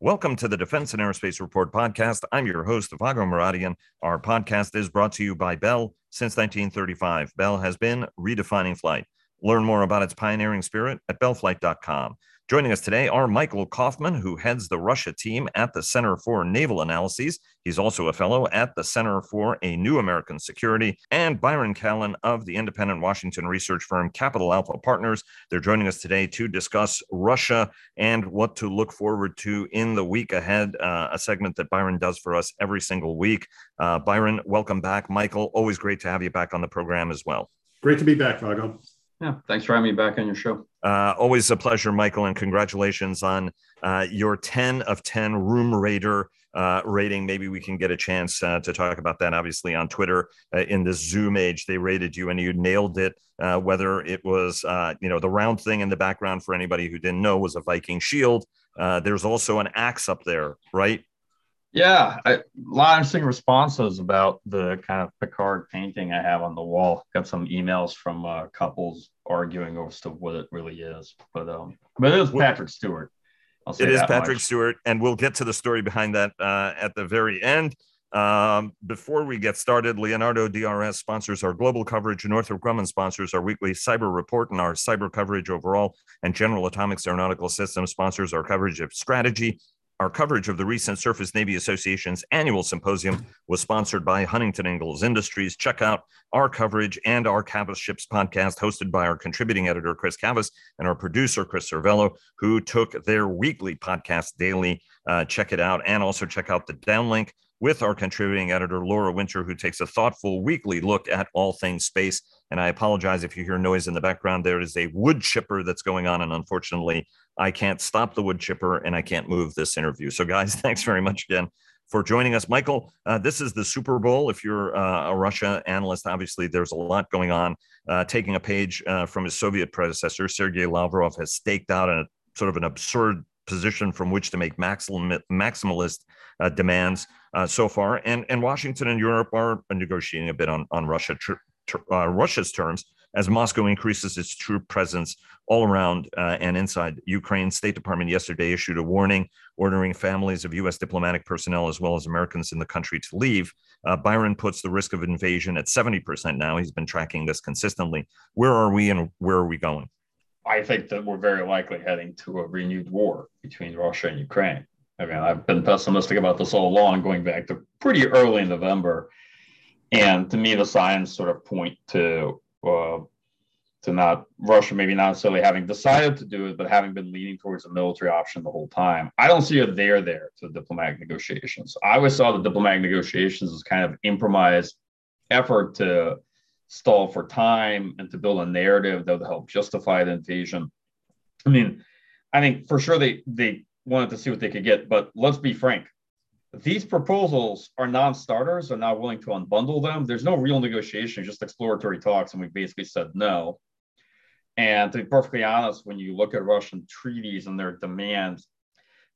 Welcome to the Defense and Aerospace Report podcast. I'm your host, Vago Muradian. Our podcast is brought to you by Bell since 1935. Bell has been redefining flight. Learn more about its pioneering spirit at bellflight.com. Joining us today are Michael Kofman, who heads the Russia team at the Center for Naval Analyses. He's also a fellow at the Center for a New American Security, and Byron Callan of the independent Washington research firm Capital Alpha Partners. They're joining us today to discuss Russia and what to look forward to in the week ahead, uh, a segment that Byron does for us every single week. Uh, Byron, welcome back. Michael, always great to have you back on the program as well. Great to be back, Vago. Yeah, thanks for having me back on your show. Uh, always a pleasure, Michael, and congratulations on uh, your 10 of 10 Room Rater uh, rating. Maybe we can get a chance uh, to talk about that. Obviously, on Twitter uh, in this Zoom age, they rated you and you nailed it. Uh, whether it was, you know, the round thing in the background for anybody who didn't know was a Viking shield. there's also an axe up there, right? Yeah, I, a lot of interesting responses about the kind of Picard painting I have on the wall. Got some emails from uh, couples arguing over to what it really is, but um, but it is Patrick Stewart. It is Patrick much. Stewart, and we'll get to the story behind that uh, at the very end. Um, before we get started, Leonardo DRS sponsors our global coverage. Northrop Grumman sponsors our weekly cyber report and our cyber coverage overall. And General Atomics Aeronautical Systems sponsors our coverage of strategy, our coverage of the recent Surface Navy Association's annual symposium was sponsored by Huntington Ingalls Industries. Check out our coverage and our Cavas Ships podcast, hosted by our contributing editor, Chris Cavas, and our producer, Chris Cervello, who took their weekly podcast daily. Uh, check it out and also check out the downlink with our contributing editor, Laura Winter, who takes a thoughtful weekly look at all things space. And I apologize if you hear noise in the background. There is a wood chipper that's going on. And unfortunately, I can't stop the wood chipper and I can't move this interview. So, guys, thanks very much again for joining us. Michael, uh, this is the Super Bowl. If you're uh, a Russia analyst, obviously there's a lot going on. Uh, taking a page uh, from his Soviet predecessor, Sergei Lavrov has staked out a sort of an absurd position from which to make maximal, maximalist uh, demands uh, so far. And, and Washington and Europe are negotiating a bit on, on Russia, Russia's terms as Moscow increases its troop presence all around uh, and inside Ukraine. State Department yesterday issued a warning ordering families of U.S. diplomatic personnel as well as Americans in the country to leave. Uh, Byron puts the risk of invasion at 70% now. He's been tracking this consistently. Where are we and where are we going? I think that we're very likely heading to a renewed war between Russia and Ukraine. I mean, I've been pessimistic about this all along, going back to pretty early November. And to me, the signs sort of point to uh, to not Russia maybe not necessarily having decided to do it, but having been leaning towards a military option the whole time. I don't see a there there to the diplomatic negotiations. I always saw the diplomatic negotiations as kind of improvised effort to stall for time and to build a narrative that would help justify the invasion. I mean, I think for sure they they wanted to see what they could get, but let's be frank, these proposals are non-starters. Are not willing to unbundle them. There's no real negotiation, just exploratory talks, and we basically said no. And to be perfectly honest, when you look at Russian treaties and their demands,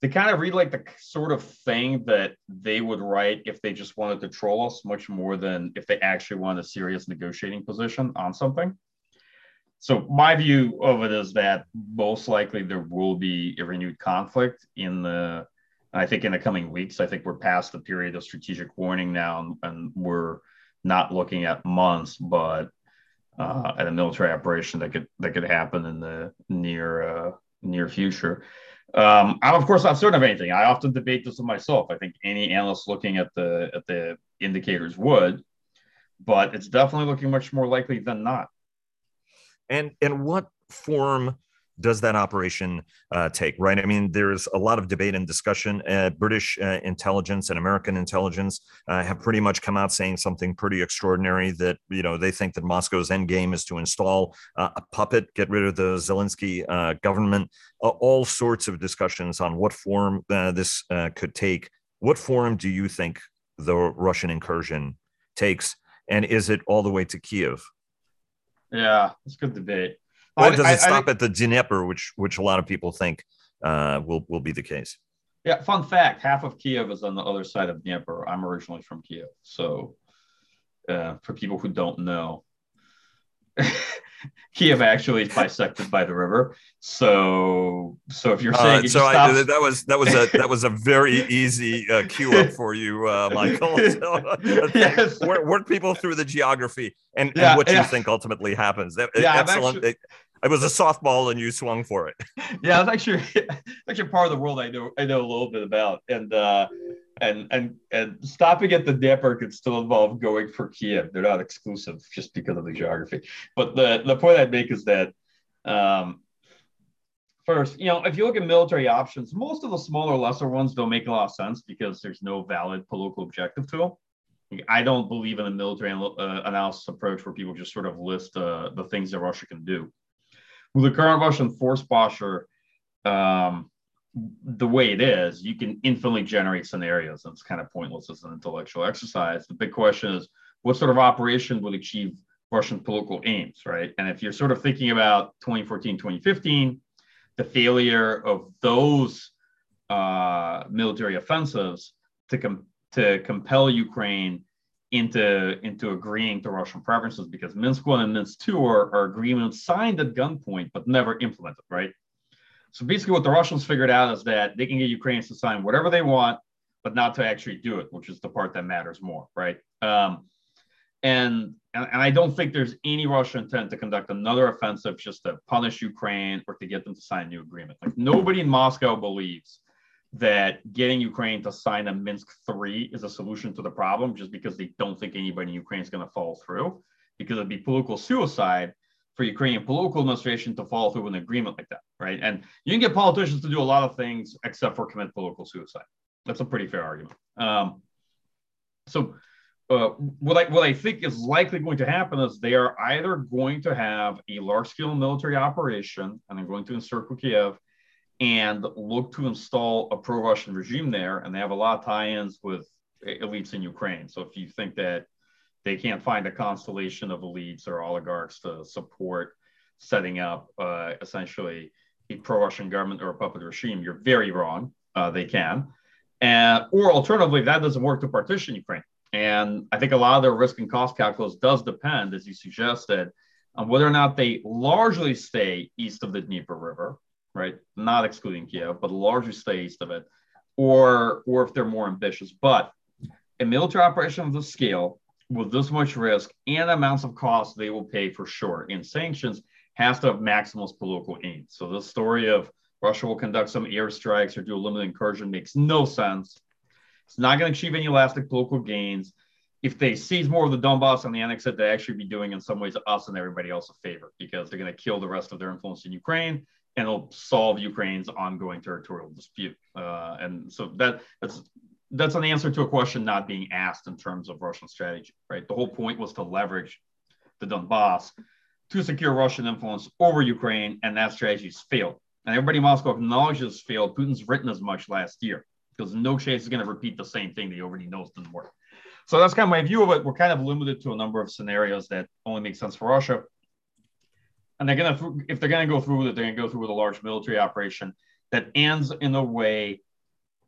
they kind of read like the sort of thing that they would write if they just wanted to troll us, much more than if they actually want a serious negotiating position on something. So my view of it is that most likely there will be a renewed conflict in the I think in the coming weeks, I think we're past the period of strategic warning now, and, we're not looking at months, but uh, at a military operation that could that could happen in the near uh, near future. Um, I'm of course not certain of anything. I often debate this with myself. I think any analyst looking at the at the indicators would, but it's definitely looking much more likely than not. And and what form does that operation uh, take, right? I mean, there's a lot of debate and discussion. Uh, British uh, intelligence and American intelligence uh, have pretty much come out saying something pretty extraordinary that, you know, they think that Moscow's end game is to install uh, a puppet, get rid of the Zelensky uh, government, all sorts of discussions on what form this could take. What form do you think the Russian incursion takes? And is it all the way to Kiev? Yeah, it's good debate. Or does I, it stop I, at the Dnieper, which which a lot of people think uh, will will be the case? Yeah, fun fact: half of Kiev is on the other side of Dnieper. I'm originally from Kiev, so uh, for people who don't know, Kiev actually is bisected by the river. So, so if you're uh, saying uh, so, I, that was that was a that was a very easy uh, cue up for you, uh, Michael. So, yes. work, work, people through the geography and, yeah, and what yeah. you think ultimately happens. Yeah, Excellent. Actually, it, it was a softball and you swung for it. yeah, it's actually actually part of the world I know I know a little bit about, and uh, and and and stopping at the Dnieper could still involve going for Kiev. They're not exclusive just because of the geography. But the the point I'd make is that. Um, First, you know, if you look at military options, most of the smaller, lesser ones don't make a lot of sense because there's no valid political objective to them. I don't believe in a military uh, analysis approach where people just sort of list uh, the things that Russia can do with the current Russian force posture, um, the way it is, you can infinitely generate scenarios. And it's kind of pointless as an intellectual exercise. The big question is what sort of operation would achieve Russian political aims, right? And if you're sort of thinking about 2014, 2015, the failure of those uh, military offensives to, com- to compel Ukraine into into agreeing to Russian preferences because Minsk one and Minsk two are, are agreements signed at gunpoint but never implemented, right? So basically, what the Russians figured out is that they can get Ukrainians to sign whatever they want, but not to actually do it, which is the part that matters more, right? Um, and, and and I don't think there's any Russian intent to conduct another offensive just to punish Ukraine or to get them to sign a new agreement. Like nobody in Moscow believes that getting Ukraine to sign a Minsk 3 is a solution to the problem just because they don't think anybody in Ukraine is going to follow through, because it'd be political suicide for Ukrainian political administration to follow through an agreement like that, right? And you can get politicians to do a lot of things except for commit political suicide. That's a pretty fair argument. Um, so, uh, what I what I think is likely going to happen is they are either going to have a large scale military operation and they're going to encircle Kiev and look to install a pro-Russian regime there. And they have a lot of tie-ins with elites in Ukraine. So if you think that they can't find a constellation of elites or oligarchs to support setting up uh, essentially a pro-Russian government or a puppet regime, you're very wrong. Uh, they can. And, or alternatively, that doesn't work to partition Ukraine. And I think a lot of their risk and cost calculus does depend, as you suggested, on whether or not they largely stay east of the Dnieper River, right? Not excluding Kiev, but largely stay east of it, or or if they're more ambitious. But a military operation of this scale, with this much risk and amounts of cost they will pay for sure in sanctions, has to have maximalist political aims. So the story of Russia will conduct some airstrikes or do a limited incursion makes no sense. It's not going to achieve any lasting political gains. If they seize more of the Donbass and the annex it, they actually be doing in some ways us and everybody else a favor because they're going to kill the rest of their influence in Ukraine and it'll solve Ukraine's ongoing territorial dispute. Uh, and so that that's that's an answer to a question not being asked in terms of Russian strategy, right? The whole point was to leverage the Donbass to secure Russian influence over Ukraine, and that strategy has failed. And everybody in Moscow acknowledges failed. Putin's written as much last year because no chance is going to repeat the same thing that he already knows doesn't work. So that's kind of my view of it. We're kind of limited to a number of scenarios that only make sense for Russia and they're gonna if they're gonna go through with it, they're gonna go through with a large military operation that ends in a way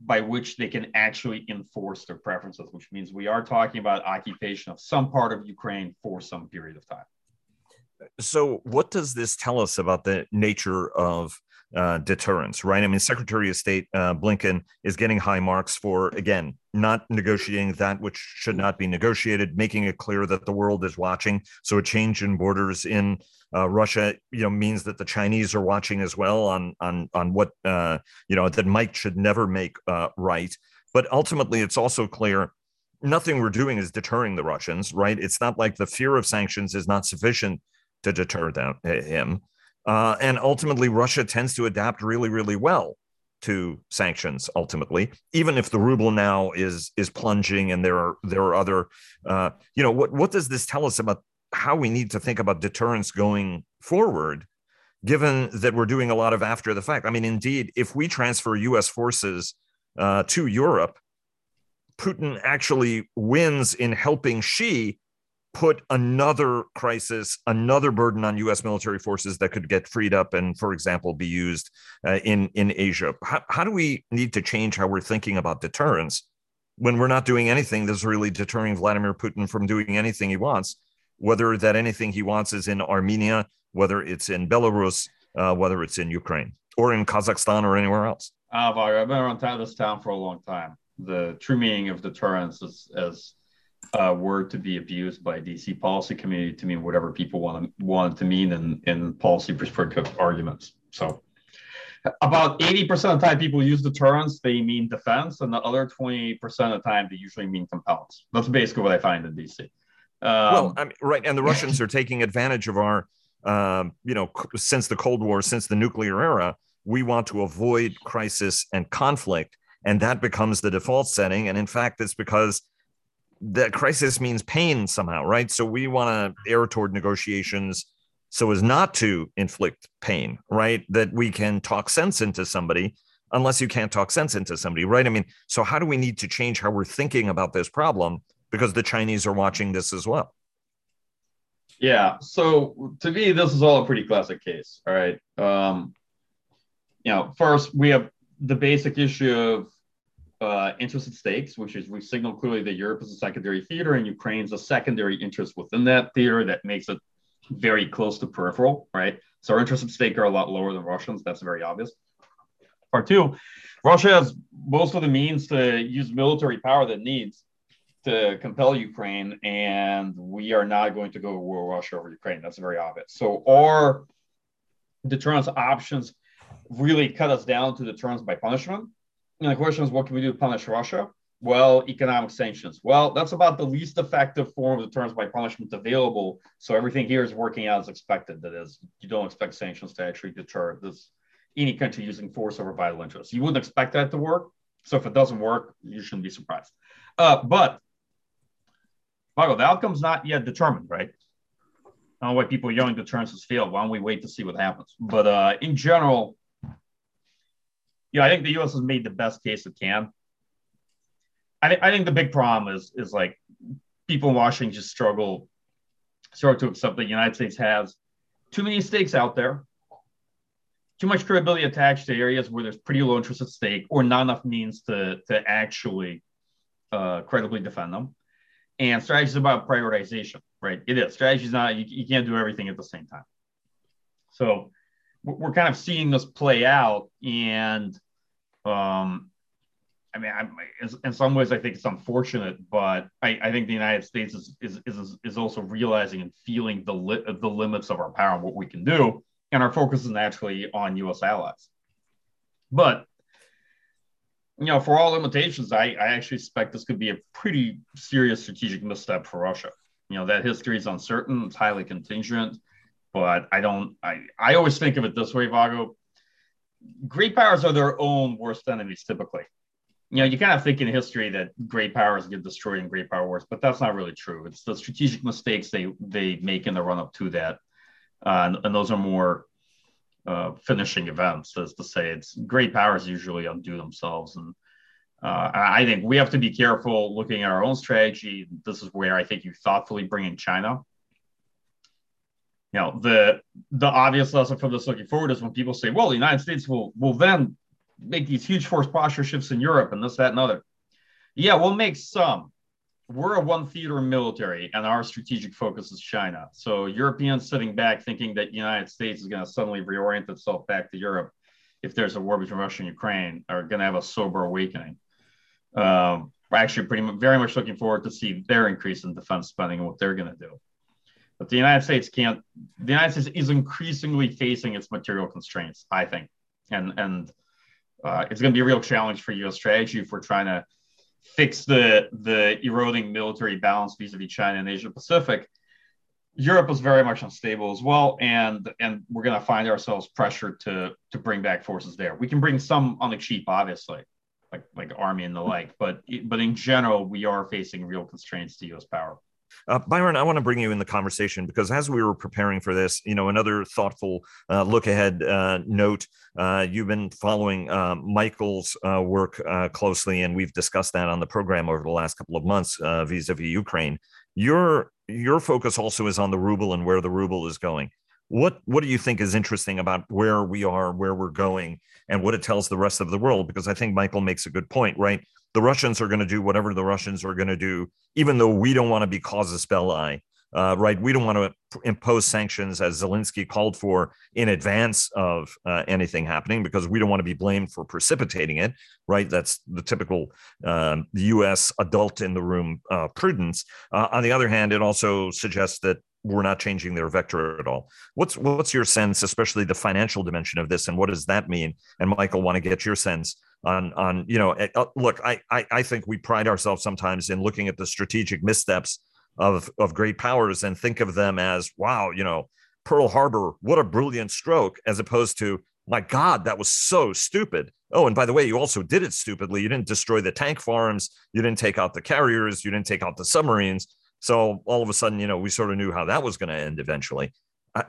by which they can actually enforce their preferences, which means we are talking about occupation of some part of Ukraine for some period of time. So, what does this tell us about the nature of uh, deterrence, right? I mean, Secretary of State uh, Blinken is getting high marks for, again, not negotiating that which should not be negotiated, making it clear that the world is watching. So, a change in borders in uh, Russia, you know, means that the Chinese are watching as well on on on what uh, you know that Mike should never make uh, right. But ultimately, it's also clear nothing we're doing is deterring the Russians, right? It's not like the fear of sanctions is not sufficient to deter them, him. Uh, and ultimately, Russia tends to adapt really, really well to sanctions. Ultimately, even if the ruble now is is plunging, and there are there are other, uh, you know, what what does this tell us about how we need to think about deterrence going forward, given that we're doing a lot of after the fact. I mean, indeed, if we transfer U.S. forces uh, to Europe, Putin actually wins in helping Xi put another crisis, another burden on U.S. military forces that could get freed up and, for example, be used uh, in in Asia. How, how do we need to change how we're thinking about deterrence when we're not doing anything that's really deterring Vladimir Putin from doing anything he wants? whether that anything he wants is in Armenia whether it's in Belarus, uh, whether it's in Ukraine or in Kazakhstan or anywhere else? Uh, I've been around this town for a long time. The true meaning of deterrence is as a word to be abused by DC policy community to mean whatever people want to want to mean in, in policy perspective arguments. So about 80% of the time people use deterrence, they mean defense, and the other 20% of the time they usually mean compellence. That's basically what I find in DC. Um, well, I mean, right, and the Russians are taking advantage of our, um, you know, since the Cold War, since the nuclear era, we want to avoid crisis and conflict, and that becomes the default setting. And in fact, it's because that crisis means pain somehow, right? So we want to err toward negotiations so as not to inflict pain, right? That we can talk sense into somebody unless you can't talk sense into somebody, right? I mean, so how do we need to change how we're thinking about this problem because the Chinese are watching this as well? Yeah. So to me, this is all a pretty classic case. All right. Um, you know, first we have the basic issue of uh, interest at stakes, which is we signal clearly that Europe is a secondary theater and Ukraine's a secondary interest within that theater that makes it very close to peripheral, right? So our interests at stake are a lot lower than Russians. That's very obvious. Part two, Russia has most of the means to use military power that needs to compel Ukraine, and we are not going to go to war with Russia over Ukraine. That's very obvious. So our deterrence options really cut us down to deterrence by punishment. The question is, what can we do to punish Russia? Well, economic sanctions. Well, that's about the least effective form of deterrence by punishment available. So everything here is working out as expected. That is, you don't expect sanctions to actually deter this any country using force over vital interests. You wouldn't expect that to work. So if it doesn't work, you shouldn't be surprised. Uh, but Michael, the outcome's not yet determined, right? I don't know why people yelling deterrence has failed. Why don't we wait to see what happens? But uh, in general, yeah, I think the U.S. has made the best case it can. I, th- I think the big problem is is like people in Washington just struggle struggle to accept that the United States has too many stakes out there, too much credibility attached to areas where there's pretty low interest at stake, or not enough means to to actually uh, credibly defend them. And strategy is about prioritization, right? It is strategy is not you, you can't do everything at the same time. So we're kind of seeing this play out, and um, I mean, I'm, in some ways, I think it's unfortunate, but I, I think the United States is, is, is, is also realizing and feeling the li- the limits of our power and what we can do, and our focus is naturally on U.S. allies. But you know, for all limitations, I, I actually expect this could be a pretty serious strategic misstep for Russia. You know, that history is uncertain, it's highly contingent, but I don't. I I always think of it this way, Vago great powers are their own worst enemies typically. You know, you kind of think in history that great powers get destroyed in great power wars, but that's not really true. It's the strategic mistakes they they make in the run up to that, uh, and, and, those are more uh, finishing events. As to say, it's great powers usually undo themselves, and uh, I think we have to be careful looking at our own strategy. This is where I think you thoughtfully bring in China you know the the obvious lesson from this looking forward is when people say well the united states will will then make these huge force posture shifts in europe and this that and other. Yeah we'll make some. We're a one theater military and our strategic focus is china. So europeans sitting back thinking that the united states is going to suddenly reorient itself back to europe if there's a war between russia and ukraine are going to have a sober awakening. Um, we're actually pretty very much looking forward to see their increase in defense spending and what they're going to do but the United States can't. The United States is increasingly facing its material constraints, I think, and and uh, it's going to be a real challenge for U.S. strategy if we're trying to fix the the eroding military balance vis-a-vis China and Asia Pacific. Europe is very much unstable as well, and and we're going to find ourselves pressured to to bring back forces there. We can bring some on the cheap, obviously, like like army and the like, but but in general, we are facing real constraints to U.S. power. Uh, Byron, I want to bring you in the conversation because as we were preparing for this, you know, another thoughtful uh, look ahead uh, note. Uh, you've been following uh, Michael's uh, work closely, and we've discussed that on the program over the last couple of months vis-a-vis Ukraine. Your your focus also is on the ruble and where the ruble is going. What what do you think is interesting about where we are, where we're going, and what it tells the rest of the world? Because I think Michael makes a good point, right? The Russians are going to do whatever the Russians are going to do, even though we don't want to be cause casus belli. uh, right? We don't want to impose sanctions as Zelensky called for in advance of uh, anything happening because we don't want to be blamed for precipitating it, right? That's the typical um, U.S. adult in the room uh, prudence. Uh, on the other hand, it also suggests that we're not changing their vector at all. What's what's your sense, especially the financial dimension of this, and what does that mean? And Michael, want to get your sense on on you know, eh, uh, look, I, I I think we pride ourselves sometimes in looking at the strategic missteps of of great powers and think of them as wow, you know, Pearl Harbor, what a brilliant stroke, as opposed to my God, that was so stupid. Oh, and by the way, you also did it stupidly. You didn't destroy the tank farms. You didn't take out the carriers. You didn't take out the submarines. So all of a sudden, you know, we sort of knew how that was going to end eventually.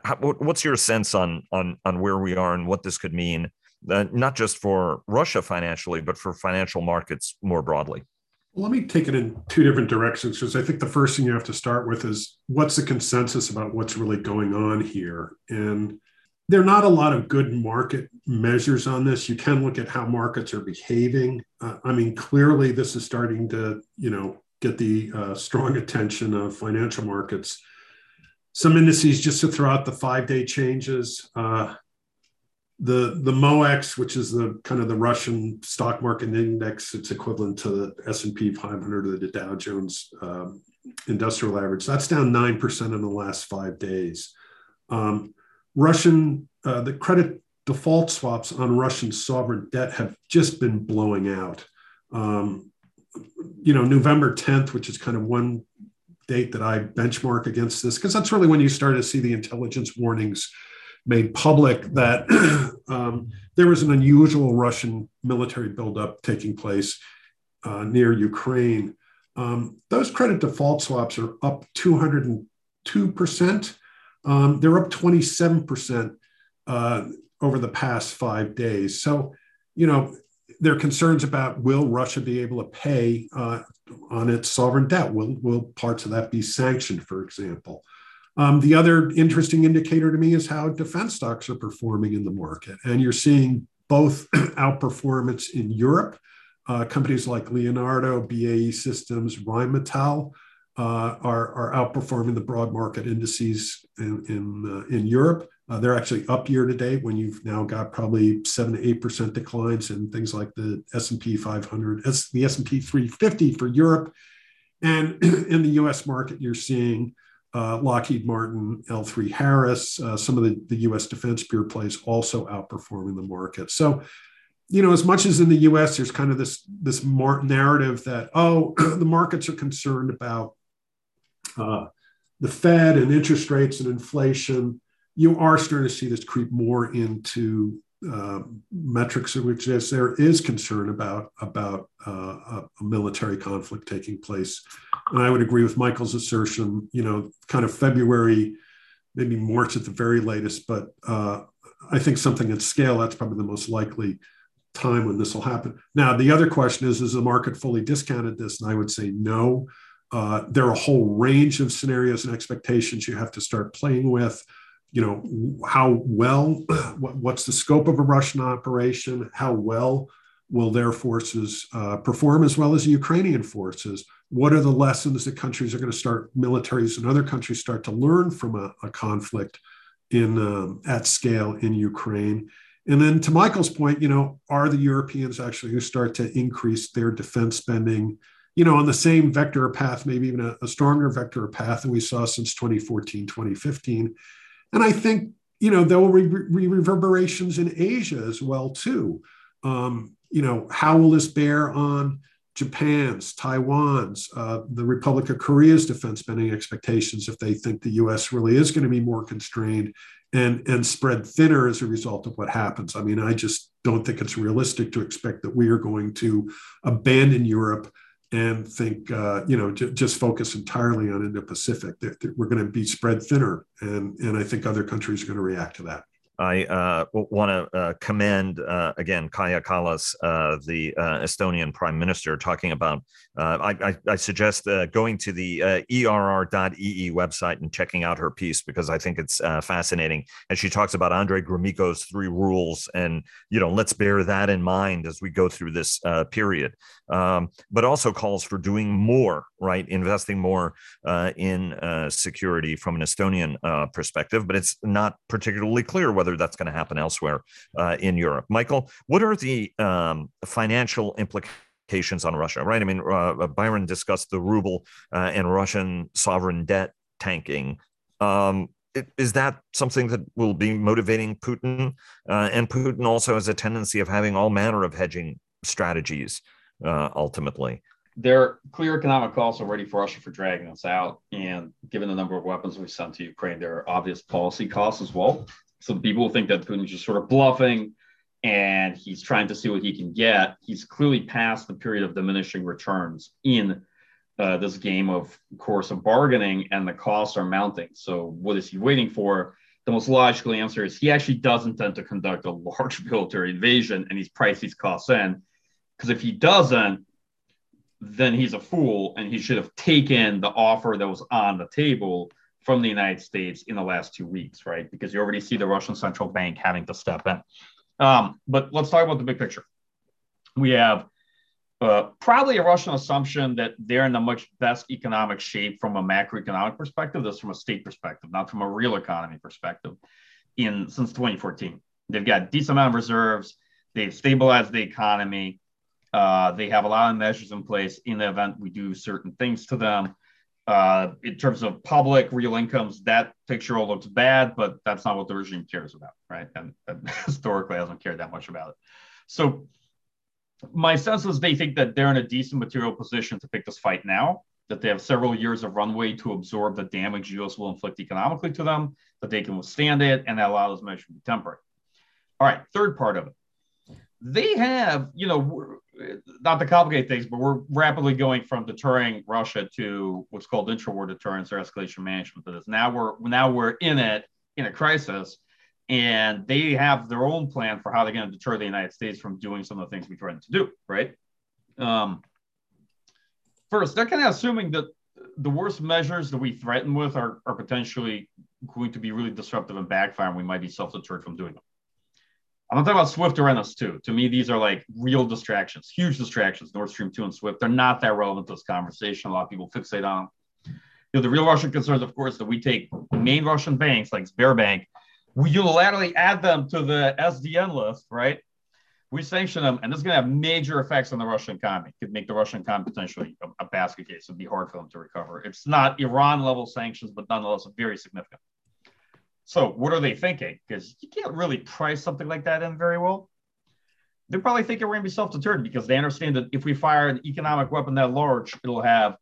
How, what's your sense on on on where we are and what this could mean, uh, not just for Russia financially, but for financial markets more broadly? Let me take it in two different directions because I think the first thing you have to start with is what's the consensus about what's really going on here. And there are not a lot of good market measures on this. You can look at how markets are behaving. Uh, I mean, clearly this is starting to, you know, get the uh, strong attention of financial markets. Some indices, just to throw out the five-day changes, uh, the the MOEX, which is the kind of the Russian stock market index, it's equivalent to the S and P 500 or the Dow Jones um, Industrial Average. That's down nine percent in the last five days. Um, Russian uh, the credit default swaps on Russian sovereign debt have just been blowing out. Um, you know, November 10th, which is kind of one date that I benchmark against this, because that's really when you start to see the intelligence warnings made public that um, there was an unusual Russian military buildup taking place uh, near Ukraine. Um, those credit default swaps are up 202%. Um, they're up 27% uh, over the past five days. So, you know, there are concerns about will Russia be able to pay uh, on its sovereign debt? Will, will parts of that be sanctioned, for example? Um, the other interesting indicator to me is how defense stocks are performing in the market. And you're seeing both outperformance in Europe. Uh, companies like Leonardo, BAE Systems, Rheinmetall uh, are, are outperforming the broad market indices in, in, uh, in Europe. Uh, they're actually up year to date when you've now got probably seven to eight percent declines in things like the S&P 500, the S&P 350 for Europe, and in the U.S. market, you're seeing uh, Lockheed Martin, L3 Harris, uh, some of the, the U.S. defense pure plays also outperforming the market. So, you know, as much as in the U.S., there's kind of this this narrative that oh, the markets are concerned about uh, the Fed and interest rates and inflation you are starting to see this creep more into uh, metrics in which yes, there is concern about about uh, a military conflict taking place, and I would agree with Michael's assertion. You know, kind of February, maybe March at the very latest, but uh, I think something at scale that's probably the most likely time when this will happen. Now, the other question is: Is the market fully discounted this? And I would say no. Uh, there are a whole range of scenarios and expectations you have to start playing with you know how well what's the scope of a russian operation? How well will their forces uh, perform as well as the ukrainian forces? What are the lessons that countries are going to start militaries and other countries start to learn from a, a conflict in um, at scale in ukraine? And then to michael's point you know are the europeans actually who start to increase their defense spending you know on the same vector path maybe even a, a stronger vector path than we saw since 2014 2015 and I think, you know, there will be re- reverberations in Asia as well, too. Um, you know, how will this bear on Japan's, Taiwan's, uh, the Republic of Korea's defense spending expectations if they think the US really is going to be more constrained and, and spread thinner as a result of what happens? I mean, I just don't think it's realistic to expect that we are going to abandon Europe and think, uh, you know, j- just focus entirely on Indo-Pacific. We're going to be spread thinner, and and I think other countries are going to react to that. I uh, want to uh, commend uh, again Kaja Kallas, uh, the uh, Estonian Prime Minister, talking about. Uh, I, I, I, suggest going to the err.ee website and checking out her piece because I think it's fascinating. And she talks about Andrei Gromyko's three rules, and you know, let's bear that in mind as we go through this period. Um, but also calls for doing more, right? Investing more in security from an Estonian perspective, but it's not particularly clear whether whether that's going to happen elsewhere uh, in Europe. Michael, what are the um, financial implications on Russia? Right? I mean, uh, uh Byron discussed the ruble uh, and Russian sovereign debt tanking. Um, is that something that will be motivating Putin? Uh, and Putin also has a tendency of having all manner of hedging strategies uh, ultimately there are clear economic costs already for Russia for dragging us out. And given the number of weapons we've sent to Ukraine, there are obvious policy costs as well. So people think that Putin's just sort of bluffing and he's trying to see what he can get. He's clearly past the period of diminishing returns in uh, this game of course of bargaining, and the costs are mounting. So what is he waiting for? The most logical answer is he actually does intend to conduct a large military invasion, and he's priced these costs in. Because if he doesn't, then he's a fool, and he should have taken the offer that was on the table from the United States in the last two weeks, right? Because you already see the Russian central bank having to step in. Um, but let's talk about the big picture. We have uh, probably a Russian assumption that they're in the much best economic shape from a macroeconomic perspective. This from a state perspective, not from a real economy perspective. In since 2014, they've got decent amount of reserves. They've stabilized the economy. Uh, they have a lot of measures in place in the event we do certain things to them. Uh, in terms of public real incomes, that picture all looks bad, but that's not what the regime cares about, right? And, and historically hasn't cared that much about it. So my sense is they think that they're in a decent material position to pick this fight now, that they have several years of runway to absorb the damage US will inflict economically to them, that they can withstand it, and that allows measures to be temporary. All right, third part of it. They have, you know, not to complicate things, but we're rapidly going from deterring Russia to what's called intra-war deterrence or escalation management. That is now we're now we're in it in a crisis, and they have their own plan for how they're going to deter the United States from doing some of the things we threatened to do. Right. Um, first, they're kind of assuming that the worst measures that we threaten with are, are potentially going to be really disruptive and backfire, and we might be self-deterred from doing them. I'm not talking about Swift or NS2. To me, these are like real distractions, huge distractions. Nord Stream 2 and Swift, they're not that relevant to this conversation. A lot of people fixate on them. You know, the real Russian concerns, of course, that we take main Russian banks like Sberbank, we unilaterally add them to the SDN list, right? We sanction them, and this is going to have major effects on the Russian economy. It could make the Russian economy potentially a, a basket case. It'd be hard for them to recover. It's not Iran level sanctions, but nonetheless very significant. So what are they thinking? Because you can't really price something like that in very well. They're probably thinking we're going to be self-deterred because they understand that if we fire an economic weapon that large, it'll have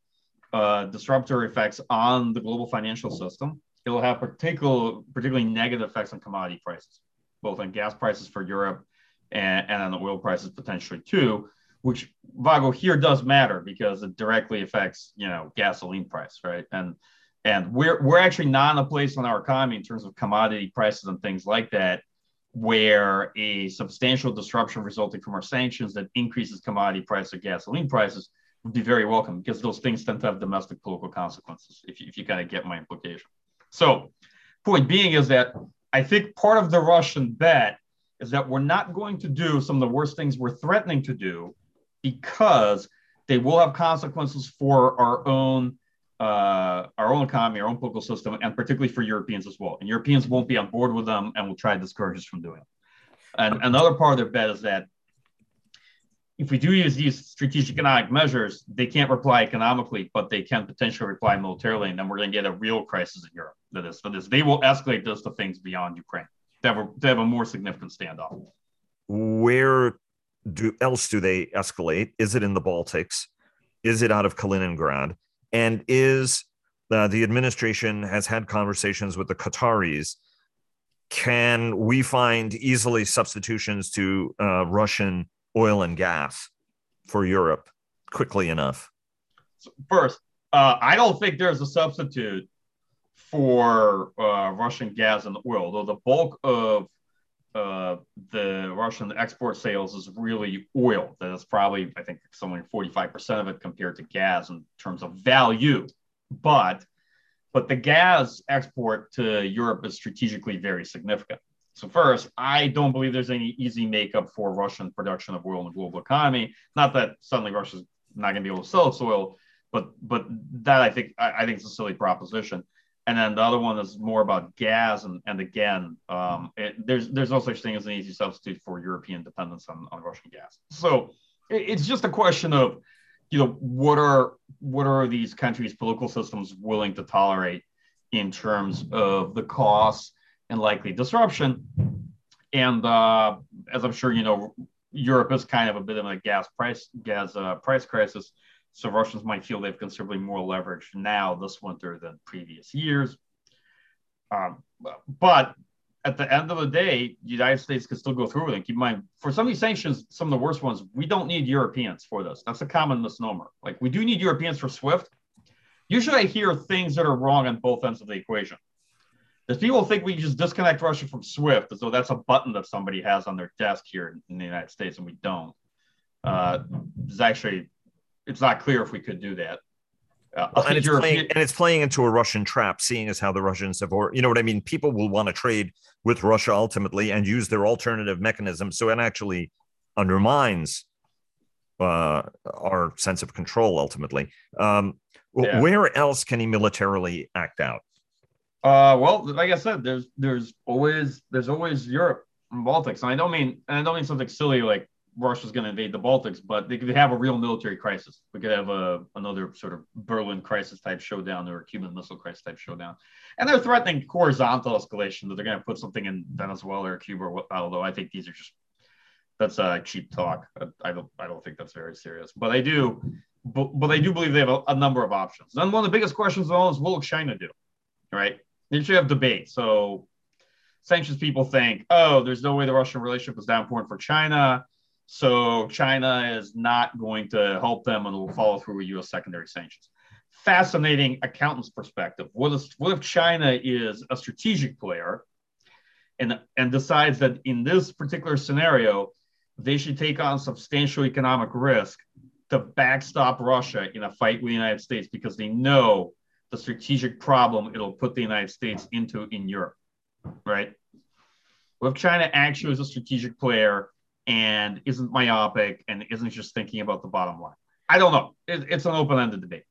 uh, disruptor effects on the global financial system. It'll have particular, particularly negative effects on commodity prices, both on gas prices for Europe and, and on the oil prices potentially too. Which Vago here does matter because it directly affects, you know, gasoline price, right? And and we're we're actually not in a place in our economy in terms of commodity prices and things like that where a substantial disruption resulting from our sanctions that increases commodity price or gasoline prices would be very welcome because those things tend to have domestic political consequences if you, if you kind of get my implication. So point being is that i think part of the russian bet is that we're not going to do some of the worst things we're threatening to do because they will have consequences for our own uh, our own economy, our own political system, and particularly for Europeans as well. And Europeans won't be on board with them and will try to discourage us from doing it. And another part of their bet is that if we do use these strategic economic measures, they can't reply economically, but they can potentially reply militarily, and then we're going to get a real crisis in Europe. That is, that is, they will escalate this to things beyond Ukraine to have a, to have a more significant standoff. Where do else do they escalate? Is it in the Baltics? Is it out of Kaliningrad? And is uh, the administration has had conversations with the Qataris. Can we find easily substitutions to uh, Russian oil and gas for Europe quickly enough? First, uh, I don't think there's a substitute for uh, Russian gas and oil, though the bulk of uh, the Russian export sales is really oil. That is probably, I think, somewhere 45% of it compared to gas in terms of value. But but the gas export to Europe is strategically very significant. So first, I don't believe there's any easy makeup for Russian production of oil in the global economy. Not that suddenly Russia's not going to be able to sell its oil, but but that I think I, I think it's a silly proposition. And then the other one is more about gas, and, and again, um, it, there's there's no such thing as an easy substitute for European dependence on, on Russian gas. So it, it's just a question of, you know, what are what are these countries' political systems willing to tolerate in terms of the costs and likely disruption. And uh, as I'm sure you know, Europe is kind of a bit of a gas price gas uh, price crisis. So Russians might feel they have considerably more leverage now this winter than previous years. Um, but at the end of the day, the United States can still go through with it. Keep in mind, for some of these sanctions, some of the worst ones, we don't need Europeans for this. That's a common misnomer. Like we do need Europeans for SWIFT. Usually I hear things that are wrong on both ends of the equation. There's people think we just disconnect Russia from SWIFT as though that's a button that somebody has on their desk here in the United States, and we don't. Uh, actually it's not clear if we could do that. Uh, well, and, it's playing, and it's playing into a Russian trap, seeing as how the Russians have, or you know what I mean. People will want to trade with Russia ultimately and use their alternative mechanisms, so it actually undermines uh, our sense of control ultimately. Um, yeah. Where else can he militarily act out? Uh, well, like I said, there's there's always there's always Europe and Baltics, and I don't mean and I don't mean something silly like Russia's going to invade the Baltics, but they could have a real military crisis. We could have a another sort of Berlin crisis type showdown or a Cuban Missile Crisis type showdown. And they're threatening horizontal escalation that they're going to put something in Venezuela or Cuba. Although I think these are just that's uh, cheap talk. I don't I don't think that's very serious. But I do, but, but I do believe they have a, a number of options. And one of the biggest questions of all is what will China do? Right? They should have debate. So sanctions people think, oh, there's no way the Russian relationship is that important for China so China is not going to help them and will follow through with U.S. secondary sanctions. Fascinating accountant's perspective. What, if China is a strategic player and, and decides that in this particular scenario, they should take on substantial economic risk to backstop Russia in a fight with the United States because they know the strategic problem it'll put the United States into in Europe, right? What if China actually is a strategic player and isn't myopic and isn't just thinking about the bottom line. I don't know. It, it's an open-ended debate.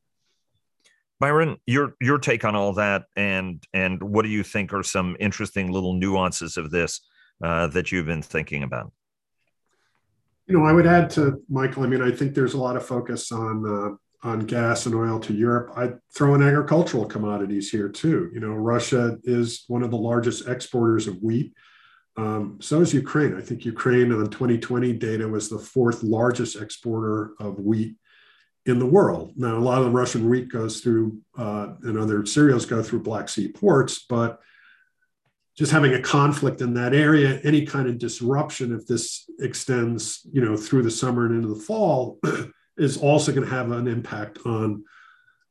Byron, your your take on all that, and and what do you think are some interesting little nuances of this uh, that you've been thinking about? You know, I would add to Michael. I mean, I think there's a lot of focus on uh, on gas and oil to Europe. I'd throw in agricultural commodities here too. You know, Russia is one of the largest exporters of wheat. Um, so is Ukraine. I think Ukraine on 2020 data was the fourth largest exporter of wheat in the world. Now, a lot of the Russian wheat goes through, uh, and other cereals go through Black Sea ports, but just having a conflict in that area, any kind of disruption, if this extends, you know, through the summer and into the fall, is also going to have an impact on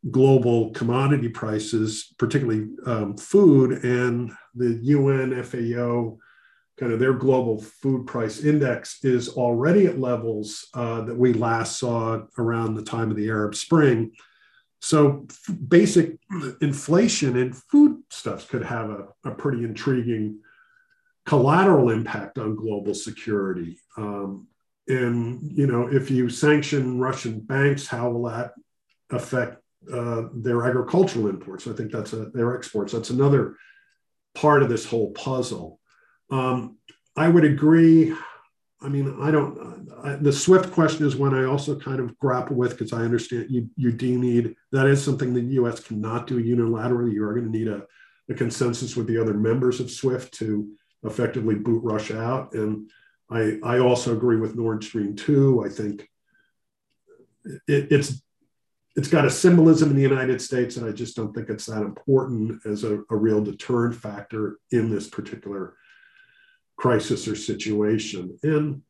global commodity prices, particularly um, food, and the UN FAO kind of their global food price index is already at levels uh, that we last saw around the time of the Arab Spring. So f- basic inflation in foodstuffs could have a, a, pretty intriguing collateral impact on global security. Um, and you know, if you sanction Russian banks, how will that affect uh, their agricultural imports? I think that's a, their exports. That's another part of this whole puzzle. Um, I would agree. I mean, I don't. I, the Swift question is one I also kind of grapple with because I understand you you do need that is something the U.S. cannot do unilaterally. You are going to need a, a consensus with the other members of Swift to effectively boot Russia out. And I I also agree with Nord Stream two. I think it, it's it's got a symbolism in the United States, and I just don't think it's that important as a, a real deterrent factor in this particular crisis or situation. And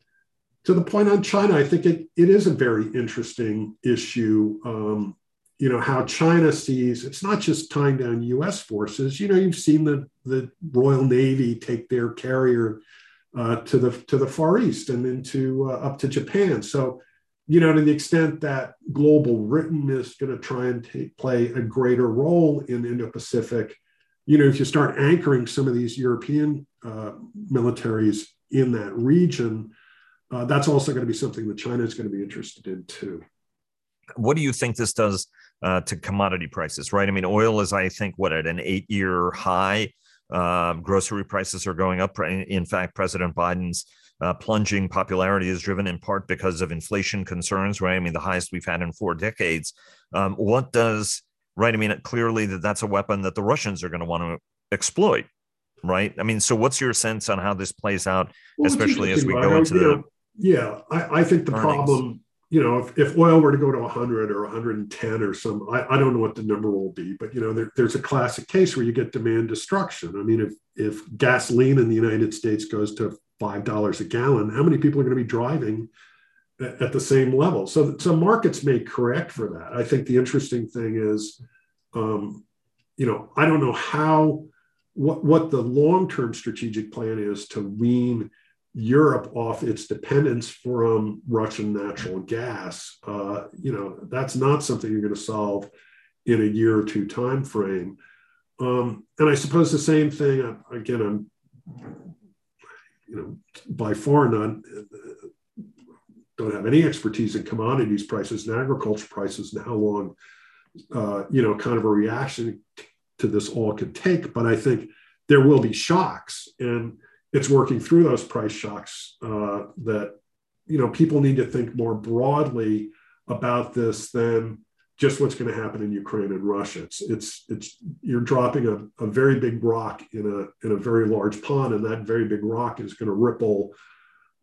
to the point on China, I think it, it is a very interesting issue. Um, you know, how China sees it's not just tying down US forces. You know, you've seen the, the Royal Navy take their carrier uh, to the to the Far East and into uh, up to Japan. So, you know, to the extent that global Britain is going to try and take, play a greater role in Indo-Pacific, you know, if you start anchoring some of these European uh, militaries in that region, uh, that's also going to be something that China is going to be interested in too. What do you think this does uh, to commodity prices? Right. I mean, oil is, I think, what at an eight-year high. Um, grocery prices are going up. In fact, President Biden's uh, plunging popularity is driven in part because of inflation concerns, right? I mean, the highest we've had in four decades. Um, what does, right? I mean, clearly that that's a weapon that the Russians are going to want to exploit, right? I mean, so what's your sense on how this plays out, well, especially as we go into the. Know, yeah, I, I, think the earnings. problem you know, if, if oil were to go to 100 or 110 or some, I, I don't know what the number will be, but you know, there, there's a classic case where you get demand destruction. I mean, if if gasoline in the United States goes to five dollars a gallon, how many people are going to be driving at, the same level? So, so markets may correct for that. I think the interesting thing is, um, you know, I don't know how what what the long term strategic plan is to wean Europe off its dependence from Russian natural gas. Uh, you know, that's not something you're going to solve in a year or two time frame. Um, and I suppose the same thing. Uh, again, I'm, you know, by far not don't have any expertise in commodities prices and agriculture prices and how long, uh, you know, kind of a reaction to this all could take. But I think there will be shocks and it's working through those price shocks uh, that you know people need to think more broadly about this than just what's going to happen in Ukraine and Russia. It's it's it's you're dropping a, a very big rock in a in a very large pond, and that very big rock is going to ripple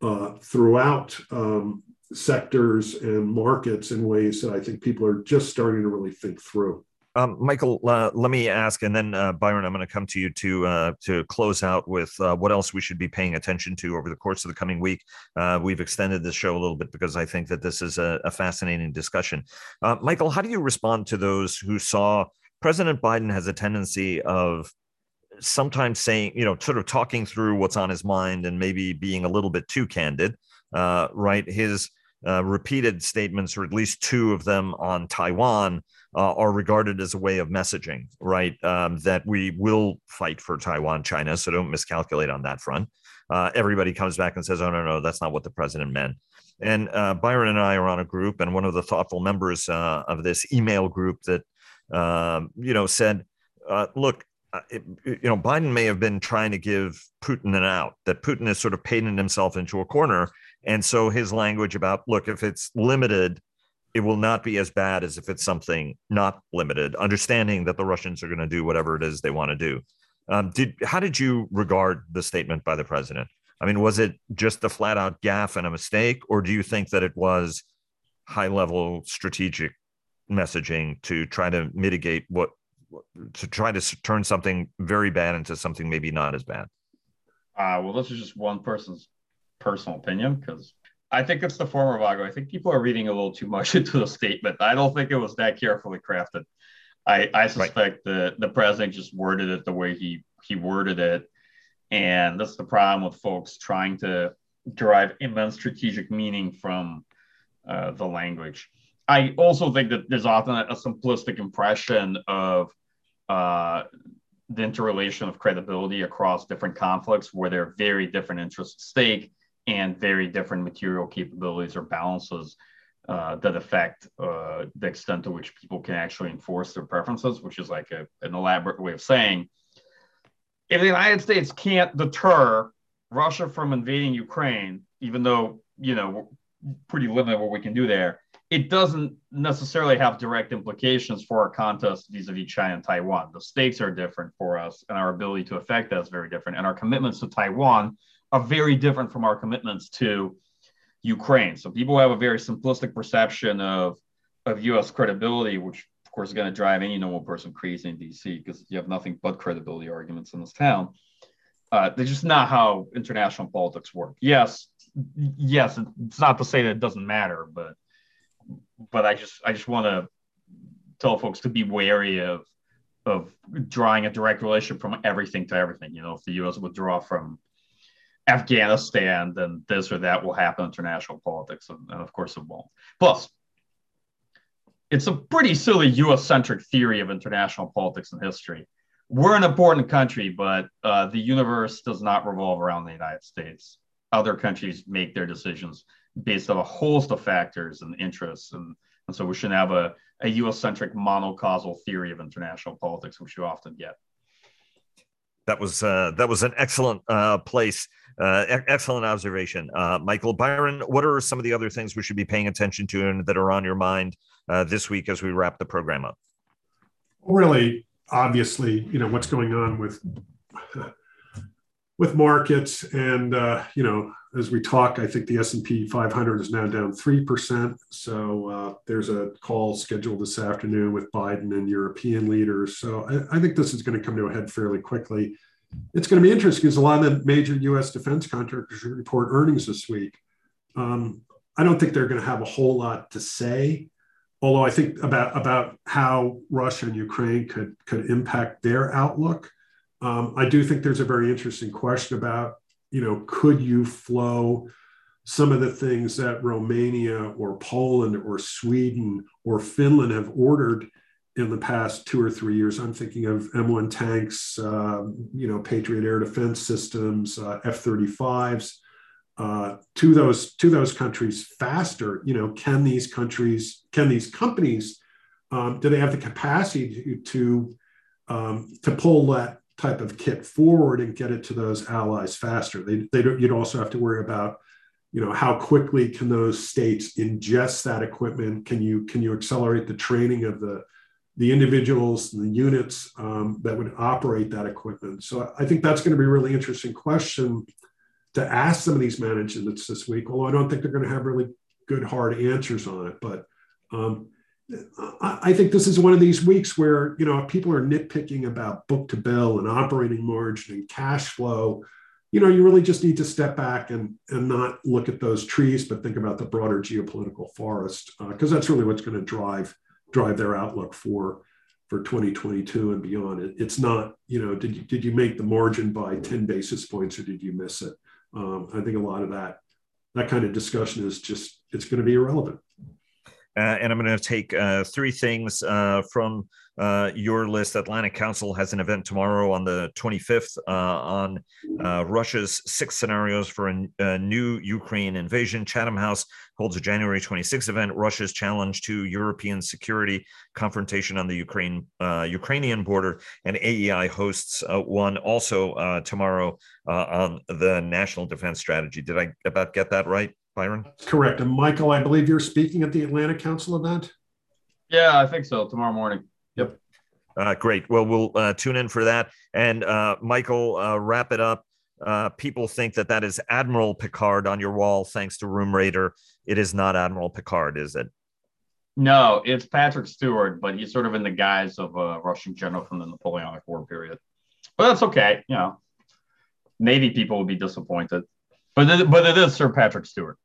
uh, throughout um, sectors and markets in ways that I think people are just starting to really think through. Um, Michael, uh, let me ask, and then uh, Byron, I'm going to come to you to uh, to close out with uh, what else we should be paying attention to over the course of the coming week. Uh, we've extended this show a little bit because I think that this is a, a fascinating discussion. Uh, Michael, how do you respond to those who saw President Biden has a tendency of sometimes saying, you know, sort of talking through what's on his mind and maybe being a little bit too candid, right? His repeated statements, or at least two of them on Taiwan uh, are regarded as a way of messaging, right? Um, that we will fight for Taiwan, China. So don't miscalculate on that front. Uh, everybody comes back and says, oh, no, no, that's not what the president meant. And uh, Byron and I are on a group, and one of the thoughtful members uh, of this email group that, um, you know, said, uh, look, uh, it, you know, Biden may have been trying to give Putin an out, that Putin has sort of painted himself into a corner. And so his language about, look, if it's limited, it will not be as bad as if it's something not limited, understanding that the Russians are going to do whatever it is they want to do. Um, did how did you regard the statement by the president? I mean, was it just a flat out gaffe and a mistake, or do you think that it was high level strategic messaging to try to mitigate what to try to turn something very bad into something maybe not as bad? Uh, well, this is just one person's personal opinion because I think it's the former Vago. I think people are reading a little too much into the statement. I don't think it was that carefully crafted. I, I suspect right. the the president just worded it the way he he worded it, and that's the problem with folks trying to derive immense strategic meaning from uh, the language. I also think that there's often a, simplistic impression of uh, the interrelation of credibility across different conflicts where there are very different interests at stake and very different material capabilities or balances uh, that affect uh, the extent to which people can actually enforce their preferences, which is like a, an elaborate way of saying if the United States can't deter Russia from invading Ukraine, even though, you know, pretty limited what we can do there, it doesn't necessarily have direct implications for our contest vis-a-vis China and Taiwan. The stakes are different for us, and our ability to affect that is very different. And our commitments to Taiwan are very different from our commitments to Ukraine. So people have a very simplistic perception of of U.S. credibility, which of course is going to drive any normal person crazy in D.C. because you have nothing but credibility arguments in this town. Uh, they're just not how international politics work. Yes, yes, it's not to say that it doesn't matter, but but I just I just want to tell folks to be wary of of drawing a direct relationship from everything to everything. You know, if the U.S. withdraw from Afghanistan, then this or that will happen in international politics. And, and of course, it won't. Plus, it's a pretty silly US centric theory of international politics and history. We're an important country, but uh, the universe does not revolve around the United States. Other countries make their decisions based on a host of factors and interests. And, and so we shouldn't have a, a US centric monocausal theory of international politics, which you often get. That was uh, that was an excellent uh, place, uh, excellent observation, uh, Michael Byron. What are some of the other things we should be paying attention to and that are on your mind uh, this week as we wrap the program up? Really, obviously, you know what's going on with with markets, and uh, you know as we talk, I think the S&P 500 is now down 3%. So uh, there's a call scheduled this afternoon with Biden and European leaders. So I, I, think this is going to come to a head fairly quickly. It's going to be interesting because a lot of the major U.S. defense contractors report earnings this week. Um, I don't think they're going to have a whole lot to say, although I think about, about how Russia and Ukraine could, could impact their outlook. Um, I do think there's a very interesting question about you know, could you flow some of the things that Romania or Poland or Sweden or Finland have ordered in the past two or three years? I'm thinking of M1 tanks, uh, you know, Patriot air defense systems, uh, F-35s. Uh, to those to those countries faster. You know, can these countries, can these companies, um, do they have the capacity to to, um, to pull that type of kit forward and get it to those allies faster. They, they don't, you'd also have to worry about, you know, how quickly can those states ingest that equipment? Can you can you accelerate the training of the the individuals and the units um, that would operate that equipment? So I think that's going to be a really interesting question to ask some of these managements this week. Although I don't think they're going to have really good hard answers on it, but um, I think this is one of these weeks where you know people are nitpicking about book to bill and operating margin and cash flow. You know, you really just need to step back and and not look at those trees, but think about the broader geopolitical forest because uh, that's really what's going to drive drive their outlook for for 2022 and beyond. It, it's not you know did you did you make the margin by 10 basis points or did you miss it? Um, I think a lot of that that kind of discussion is just it's going to be irrelevant. Uh, and I'm going to take uh, three things uh, from uh, your list. Atlantic Council has an event tomorrow on the 25th uh, on uh, Russia's six scenarios for a, a, new Ukraine invasion. Chatham House holds a January 26th event, Russia's challenge to European security confrontation on the Ukraine Ukrainian border, and AEI hosts one also tomorrow on the national defense strategy. Did I about get that right? Byron? Correct. And Michael, I believe you're speaking at the Atlantic Council event. Yeah, I think so. Tomorrow morning. Yep. Uh, great. Well, we'll uh, tune in for that. And uh, Michael, uh, wrap it up. Uh, people think that that is Admiral Picard on your wall, thanks to Room Rater. It is not Admiral Picard, is it? No, it's Patrick Stewart, but he's sort of in the guise of a Russian general from the Napoleonic War period. But that's okay. You know, Navy people would be disappointed. But it, but it is Sir Patrick Stewart.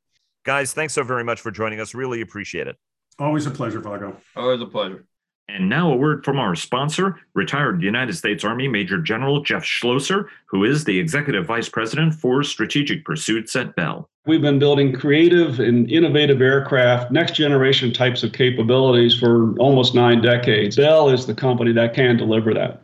Guys, thanks so very much for joining us. Really appreciate it. Always a pleasure, Vago. Always a pleasure. And now a word from our sponsor, retired United States Army Major General Jeff Schlosser, who is the Executive Vice President for Strategic Pursuits at Bell. We've been building creative and innovative aircraft, next generation types of capabilities for almost nine decades. Bell is the company that can deliver that.